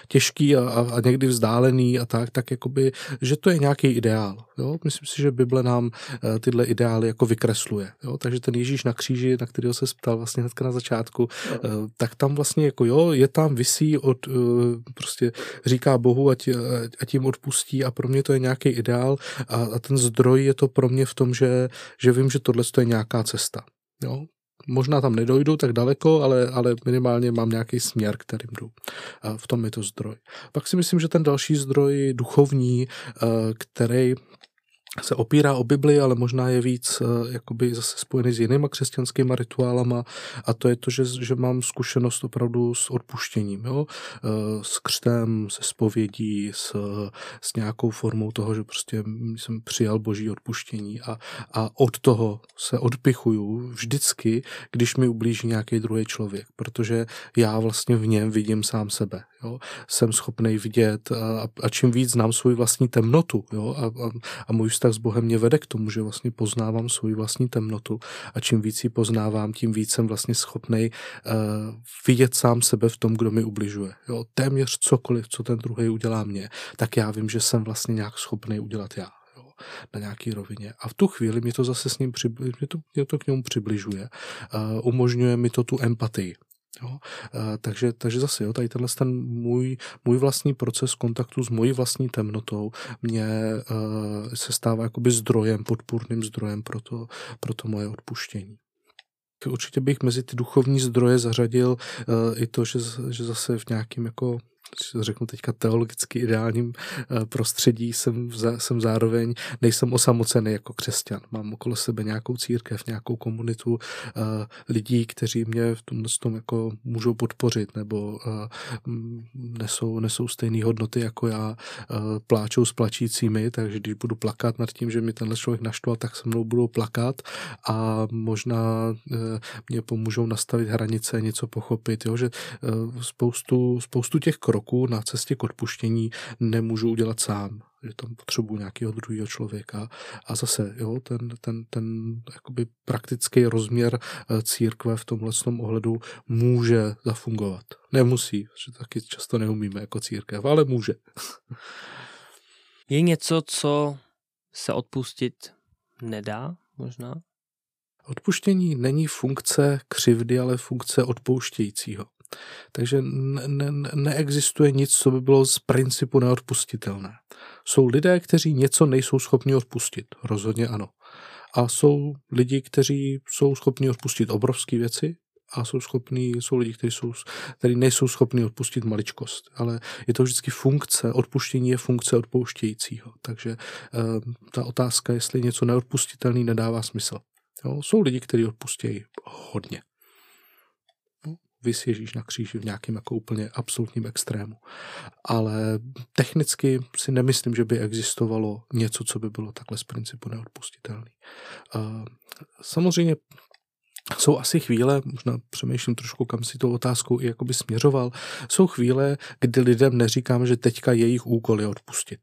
těžký a, a, a někdy vzdálený a tak, tak jakoby, že to je nějaký ideál. Jo? Myslím si, že Bible nám uh, tyhle ideály jako vykresluje. Jo? Takže ten Ježíš na kříži, na kterého se ptal vlastně hnedka na začátku, uh, tak tam vlastně jako jo, je tam vysí od, uh, prostě říká Bohu, ať, ať jim odpustí a pro mě to je nějaký ideál a, a ten zdroj je to pro mě v tom, že, že vím, že tohle je nějaká cesta. Jo? Možná tam nedojdu tak daleko, ale, ale minimálně mám nějaký směr, kterým jdu. V tom je to zdroj. Pak si myslím, že ten další zdroj duchovní, eh, který se opírá o Bibli, ale možná je víc uh, jakoby zase spojený s jinýma křesťanskými rituálama a to je to, že, že mám zkušenost opravdu s odpuštěním, jo? Uh, s křtem, se spovědí, s, s nějakou formou toho, že prostě jsem přijal boží odpuštění a, a od toho se odpichuju vždycky, když mi ublíží nějaký druhý člověk, protože já vlastně v něm vidím sám sebe. Jo? Jsem schopný vidět a, a čím víc znám svou vlastní temnotu jo? A, a, a můj vztah s Bohem mě vede k tomu, že vlastně poznávám svou vlastní temnotu a čím víc ji poznávám, tím víc jsem vlastně schopný uh, vidět sám sebe v tom, kdo mi ubližuje. Jo? Téměř cokoliv, co ten druhý udělá mě, tak já vím, že jsem vlastně nějak schopný udělat já na nějaký rovině. A v tu chvíli mi to zase s ním přibližuje, mě to, mě to k němu přibližuje. Uh, umožňuje mi to tu empatii. Jo? Uh, takže, takže zase, jo, tady tenhle ten můj, můj vlastní proces kontaktu s mojí vlastní temnotou mě uh, se stává jakoby zdrojem, podpůrným zdrojem pro to, pro to moje odpuštění. Určitě bych mezi ty duchovní zdroje zařadil uh, i to, že, že zase v nějakým jako řeknu teďka teologicky ideálním eh, prostředí, jsem, jsem zároveň, nejsem osamocený jako křesťan. Mám okolo sebe nějakou církev, nějakou komunitu eh, lidí, kteří mě v tom, tom jako můžou podpořit nebo eh, nesou, nesou stejné hodnoty jako já, pláčou s plačícími, takže když budu plakat nad tím, že mi tenhle člověk naštval, tak se mnou budou plakat a možná mě pomůžou nastavit hranice, něco pochopit, jo? že spoustu, spoustu těch kroků kroků na cestě k odpuštění nemůžu udělat sám, že tam potřebuji nějakého druhého člověka. A zase, jo, ten, ten, ten jakoby praktický rozměr eh, církve v tomhle ohledu může zafungovat. Nemusí, že taky často neumíme jako církev, ale může. Je něco, co se odpustit nedá možná? Odpuštění není funkce křivdy, ale funkce odpouštějícího. Takže ne, ne, neexistuje nic, co by bylo z principu neodpustitelné. Jsou lidé, kteří něco nejsou schopni odpustit. Rozhodně ano. A jsou lidi, kteří jsou schopni odpustit obrovské věci, a jsou schopní, jsou lidi, kteří, jsou, kteří nejsou schopni odpustit maličkost. Ale je to vždycky funkce, odpuštění je funkce odpouštějícího. Takže uh, ta otázka, jestli něco neodpustitelný, nedává smysl. Jo? Jsou lidi, kteří odpustějí hodně vys Ježíš na kříži v nějakém jako úplně absolutním extrému. Ale technicky si nemyslím, že by existovalo něco, co by bylo takhle z principu neodpustitelné. Samozřejmě jsou asi chvíle, možná přemýšlím trošku, kam si tou otázkou i jakoby směřoval, jsou chvíle, kdy lidem neříkám, že teďka jejich úkol je odpustit.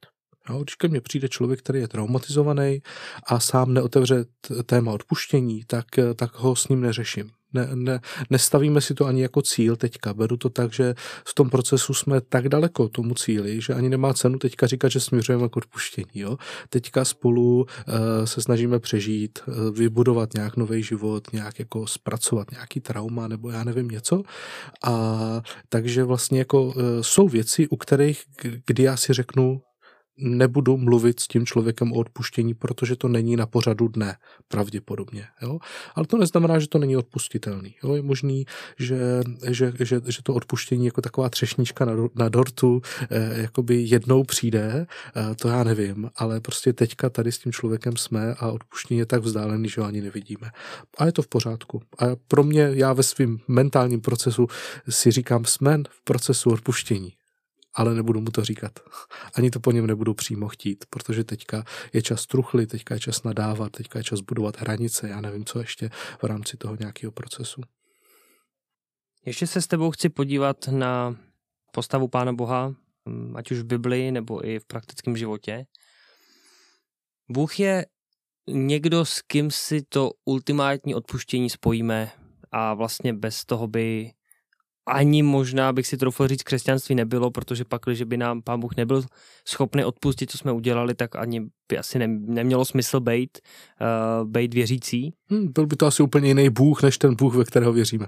Jo, když ke mně přijde člověk, který je traumatizovaný a sám neotevře téma odpuštění, tak, tak ho s ním neřeším. Ne, ne, nestavíme si to ani jako cíl teďka. Beru to tak, že v tom procesu jsme tak daleko tomu cíli, že ani nemá cenu teďka říkat, že směřujeme k odpuštění. Jo? Teďka spolu uh, se snažíme přežít, uh, vybudovat nějak nový život, nějak jako zpracovat nějaký trauma nebo já nevím něco. A takže vlastně jako uh, jsou věci, u kterých, kdy já si řeknu, nebudu mluvit s tím člověkem o odpuštění, protože to není na pořadu dne, pravděpodobně. Jo? Ale to neznamená, že to není odpustitelný. Jo? Je možný, že, že, že, že to odpuštění jako taková třešnička na, na dortu eh, jakoby jednou přijde, eh, to já nevím, ale prostě teďka tady s tím člověkem jsme a odpuštění je tak vzdálený, že ho ani nevidíme. A je to v pořádku. A pro mě, já ve svém mentálním procesu si říkám, jsme v procesu odpuštění ale nebudu mu to říkat. Ani to po něm nebudu přímo chtít, protože teďka je čas truchly, teďka je čas nadávat, teďka je čas budovat hranice, já nevím, co ještě v rámci toho nějakého procesu. Ještě se s tebou chci podívat na postavu Pána Boha, ať už v Biblii nebo i v praktickém životě. Bůh je někdo, s kým si to ultimátní odpuštění spojíme a vlastně bez toho by ani možná bych si troufl říct, křesťanství nebylo, protože pak, když by nám pán Bůh nebyl schopný odpustit, co jsme udělali, tak ani by asi ne, nemělo smysl být, uh, být věřící. Hmm, byl by to asi úplně jiný Bůh, než ten Bůh, ve kterého věříme.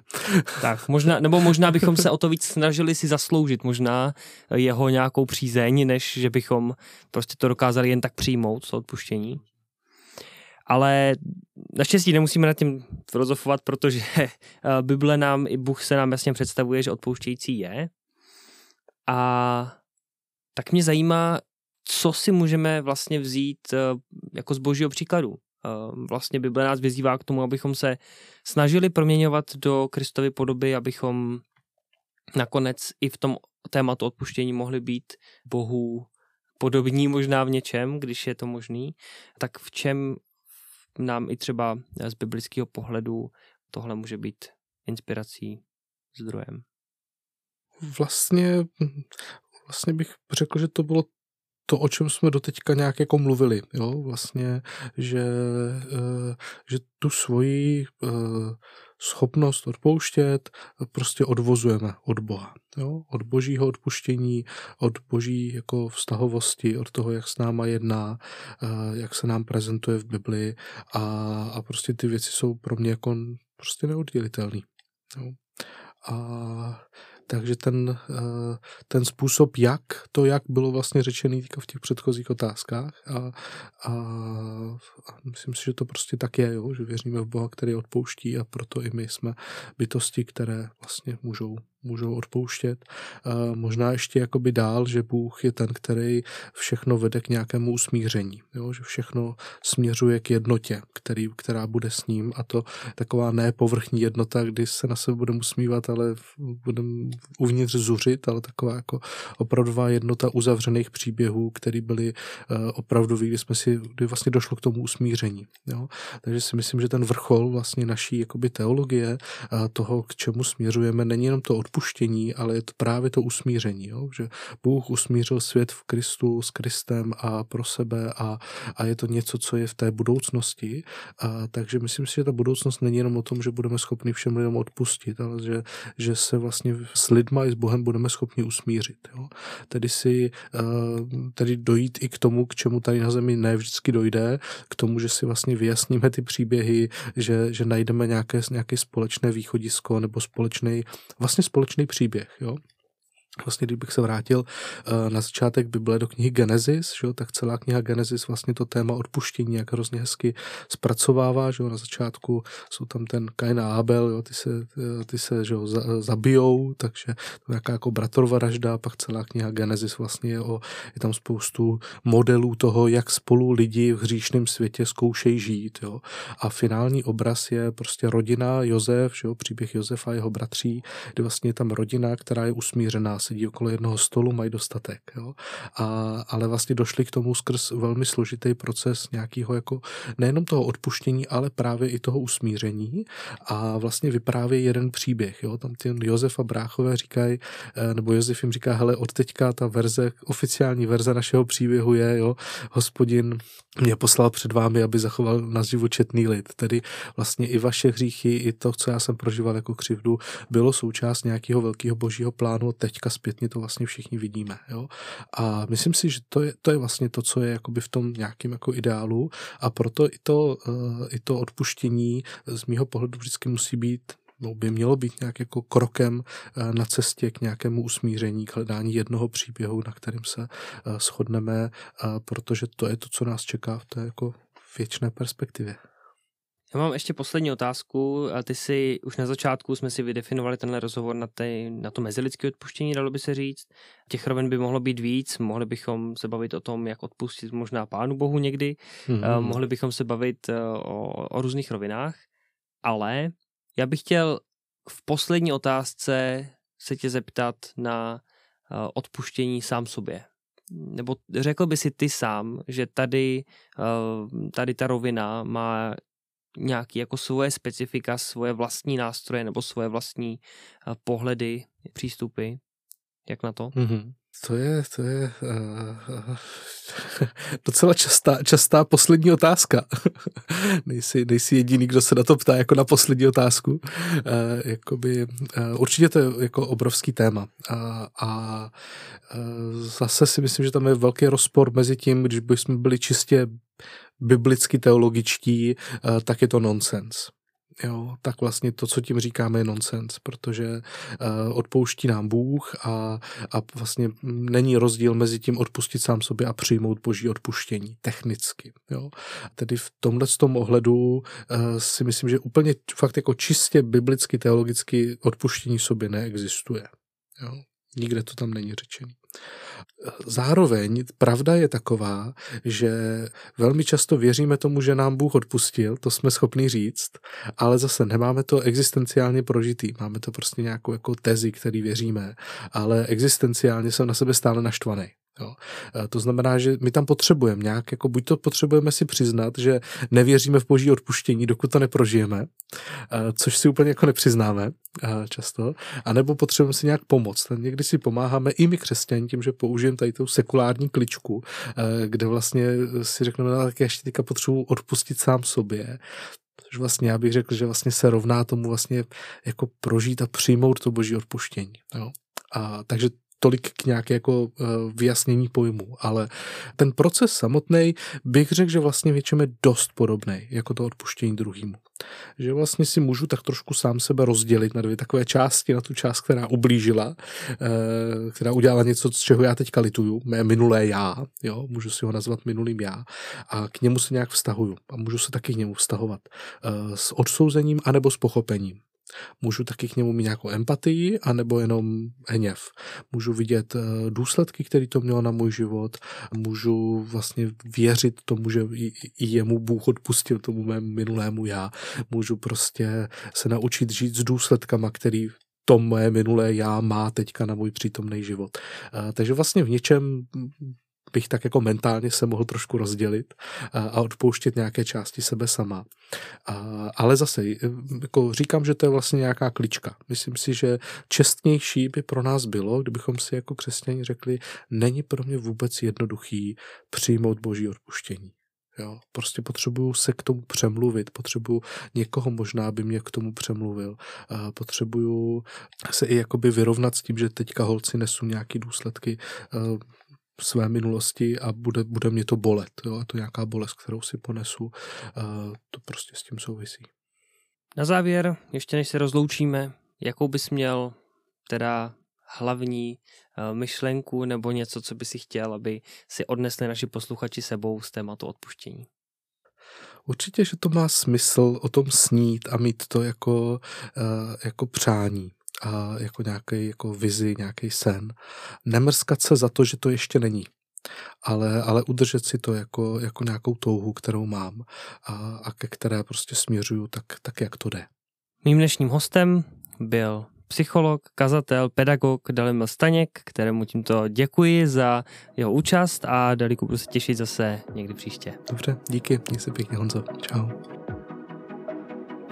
tak, možná, nebo možná bychom se o to víc snažili si zasloužit, možná jeho nějakou přízeň, než že bychom prostě to dokázali jen tak přijmout, to odpuštění. Ale naštěstí nemusíme nad tím filozofovat, protože eh, Bible nám, i Bůh se nám jasně představuje, že odpouštějící je. A tak mě zajímá, co si můžeme vlastně vzít eh, jako z božího příkladu. Eh, vlastně Bible nás vyzývá k tomu, abychom se snažili proměňovat do Kristovy podoby, abychom nakonec i v tom tématu odpuštění mohli být Bohu podobní možná v něčem, když je to možný, tak v čem nám i třeba z biblického pohledu tohle může být inspirací, zdrojem. vlastně, vlastně bych řekl, že to bylo to, o čem jsme doteďka nějak jako mluvili, jo, vlastně, že, eh, že tu svoji eh, schopnost odpouštět prostě odvozujeme od Boha. Jo? Od božího odpuštění, od boží jako vztahovosti, od toho, jak s náma jedná, eh, jak se nám prezentuje v Bibli a, a prostě ty věci jsou pro mě jako prostě neoddělitelné. A takže ten, eh, ten způsob, jak to, jak bylo vlastně řečený v těch předchozích otázkách a, a, a myslím si, že to prostě tak je, jo, že věříme v Boha, který odpouští a proto i my jsme bytosti, které vlastně můžou můžou odpouštět. Možná ještě jakoby dál, že Bůh je ten, který všechno vede k nějakému usmíření, jo? že všechno směřuje k jednotě, který, která bude s ním a to taková nepovrchní jednota, kdy se na sebe budeme usmívat, ale budeme uvnitř zuřit, ale taková jako opravdová jednota uzavřených příběhů, které byly uh, opravdový, kdy jsme si, kdy vlastně došlo k tomu usmíření. Jo? Takže si myslím, že ten vrchol vlastně naší jakoby teologie, toho, k čemu směřujeme, není jenom to odpuštění, ale je to právě to usmíření, jo? že Bůh usmířil svět v Kristu s Kristem a pro sebe a, a je to něco, co je v té budoucnosti. A, takže myslím si, že ta budoucnost není jenom o tom, že budeme schopni všem lidem odpustit, ale že, že se vlastně s lidma i s Bohem budeme schopni usmířit. Jo? Tedy si tedy dojít i k tomu, k čemu tady na zemi ne vždycky dojde, k tomu, že si vlastně vyjasníme ty příběhy, že, že najdeme nějaké, nějaké společné východisko nebo společný, vlastně společný společný příběh. Jo? Vlastně, kdybych se vrátil eh, na začátek Bible do knihy Genesis, že, tak celá kniha Genesis vlastně to téma odpuštění jak hrozně hezky zpracovává. Že, na začátku jsou tam ten Kain a Abel, jo, ty se, eh, ty se že, zabijou, takže to je nějaká jako bratrová ražda, pak celá kniha Genesis vlastně je, o, je tam spoustu modelů toho, jak spolu lidi v hříšném světě zkoušejí žít. Jo. A finální obraz je prostě rodina Josef, že, příběh Josefa a jeho bratří, kdy vlastně je tam rodina, která je usmířená sedí okolo jednoho stolu, mají dostatek. Jo? A, ale vlastně došli k tomu skrz velmi složitý proces nějakého jako nejenom toho odpuštění, ale právě i toho usmíření a vlastně vyprávějí jeden příběh. Jo? Tam ten Josef a bráchové říkají, eh, nebo Josef jim říká, hele, od teďka ta verze, oficiální verze našeho příběhu je, jo, hospodin mě poslal před vámi, aby zachoval na živočetný lid. Tedy vlastně i vaše hříchy, i to, co já jsem prožíval jako křivdu, bylo součást nějakého velkého božího plánu. Teďka zpětně to vlastně všichni vidíme. Jo? A myslím si, že to je, to je vlastně to, co je jakoby v tom nějakým jako ideálu a proto i to, uh, i to odpuštění z mýho pohledu vždycky musí být no, by mělo být nějak jako krokem uh, na cestě k nějakému usmíření, k hledání jednoho příběhu, na kterým se shodneme, protože to je to, co nás čeká v té jako věčné perspektivě. Já mám ještě poslední otázku. A ty si už na začátku jsme si vydefinovali tenhle rozhovor na, tej, na to mezilidské odpuštění, dalo by se říct. Těch rovin by mohlo být víc, mohli bychom se bavit o tom, jak odpustit možná Pánu Bohu někdy, mm-hmm. uh, mohli bychom se bavit uh, o, o různých rovinách, ale já bych chtěl v poslední otázce se tě zeptat na uh, odpuštění sám sobě. Nebo řekl by si ty sám, že tady, tady ta rovina má nějaký jako svoje specifika, svoje vlastní nástroje nebo svoje vlastní uh, pohledy, přístupy. Jak na to? Mm-hmm. To je, to je uh, docela častá, častá poslední otázka. nejsi, nejsi jediný, kdo se na to ptá jako na poslední otázku. Uh, jakoby, uh, určitě to je jako obrovský téma. Uh, a uh, zase si myslím, že tam je velký rozpor mezi tím, když bychom byli čistě biblicky teologičtí, uh, tak je to nonsens jo, tak vlastně to, co tím říkáme, je nonsens, protože uh, odpouští nám Bůh a, a vlastně není rozdíl mezi tím odpustit sám sobě a přijmout boží odpuštění technicky. Jo. Tedy v tomhle tom ohledu uh, si myslím, že úplně fakt jako čistě biblicky, teologicky odpuštění sobě neexistuje. Jo. Nikde to tam není řečený. Zároveň pravda je taková, že velmi často věříme tomu, že nám Bůh odpustil, to jsme schopni říct, ale zase nemáme to existenciálně prožitý. Máme to prostě nějakou jako tezi, který věříme, ale existenciálně jsem na sebe stále naštvaný. Jo. E, to znamená, že my tam potřebujeme nějak, jako buď to potřebujeme si přiznat, že nevěříme v boží odpuštění, dokud to neprožijeme, e, což si úplně jako nepřiznáme e, často, anebo potřebujeme si nějak pomoct. Někdy si pomáháme i my křesťani tím, že použijeme tady tu sekulární kličku, kde vlastně si řekneme, no, tak ještě teďka potřebuji odpustit sám sobě, což vlastně já bych řekl, že vlastně se rovná tomu vlastně jako prožít a přijmout to boží odpuštění. Jo. A, takže tolik k nějaké jako eh, vyjasnění pojmu, ale ten proces samotný bych řekl, že vlastně většinou je dost podobný jako to odpuštění druhýmu. Že vlastně si můžu tak trošku sám sebe rozdělit na dvě takové části, na tu část, která ublížila, eh, která udělala něco, z čeho já teďka lituju, mé minulé já, jo, můžu si ho nazvat minulým já a k němu se nějak vztahuju a můžu se taky k němu vztahovat eh, s odsouzením anebo s pochopením. Můžu taky k němu mít nějakou empatii, anebo jenom hněv. Můžu vidět eh, důsledky, které to mělo na můj život. Můžu vlastně věřit tomu, že i jemu Bůh odpustil tomu mému minulému já. Můžu prostě se naučit žít s důsledkama, který to moje minulé já má teďka na můj přítomný život. Eh, takže vlastně v něčem bych tak jako mentálně se mohl trošku rozdělit a odpouštět nějaké části sebe sama. Ale zase, jako říkám, že to je vlastně nějaká klička. Myslím si, že čestnější by pro nás bylo, kdybychom si jako křesťani řekli, není pro mě vůbec jednoduchý přijmout boží odpuštění. Jo, prostě potřebuju se k tomu přemluvit, potřebuju někoho možná, aby mě k tomu přemluvil. Potřebuju se i jakoby vyrovnat s tím, že teďka holci nesu nějaký důsledky své minulosti a bude, bude mě to bolet. Jo? A to nějaká bolest, kterou si ponesu, to prostě s tím souvisí. Na závěr, ještě než se rozloučíme, jakou bys měl teda hlavní uh, myšlenku nebo něco, co by si chtěl, aby si odnesli naši posluchači sebou z tématu odpuštění? Určitě, že to má smysl o tom snít a mít to jako, uh, jako přání a jako nějaký jako vizi, nějaký sen. Nemrskat se za to, že to ještě není, ale, ale udržet si to jako, jako nějakou touhu, kterou mám a, a ke které prostě směřuju tak, tak, jak to jde. Mým dnešním hostem byl psycholog, kazatel, pedagog Dalimil Staněk, kterému tímto děkuji za jeho účast a Daliku budu se těšit zase někdy příště. Dobře, díky, měj se pěkně Honzo, čau.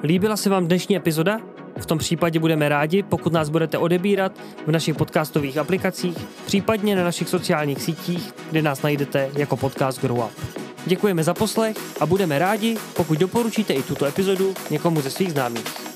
Líbila se vám dnešní epizoda? V tom případě budeme rádi, pokud nás budete odebírat v našich podcastových aplikacích, případně na našich sociálních sítích, kde nás najdete jako podcast Grow Up. Děkujeme za poslech a budeme rádi, pokud doporučíte i tuto epizodu někomu ze svých známých.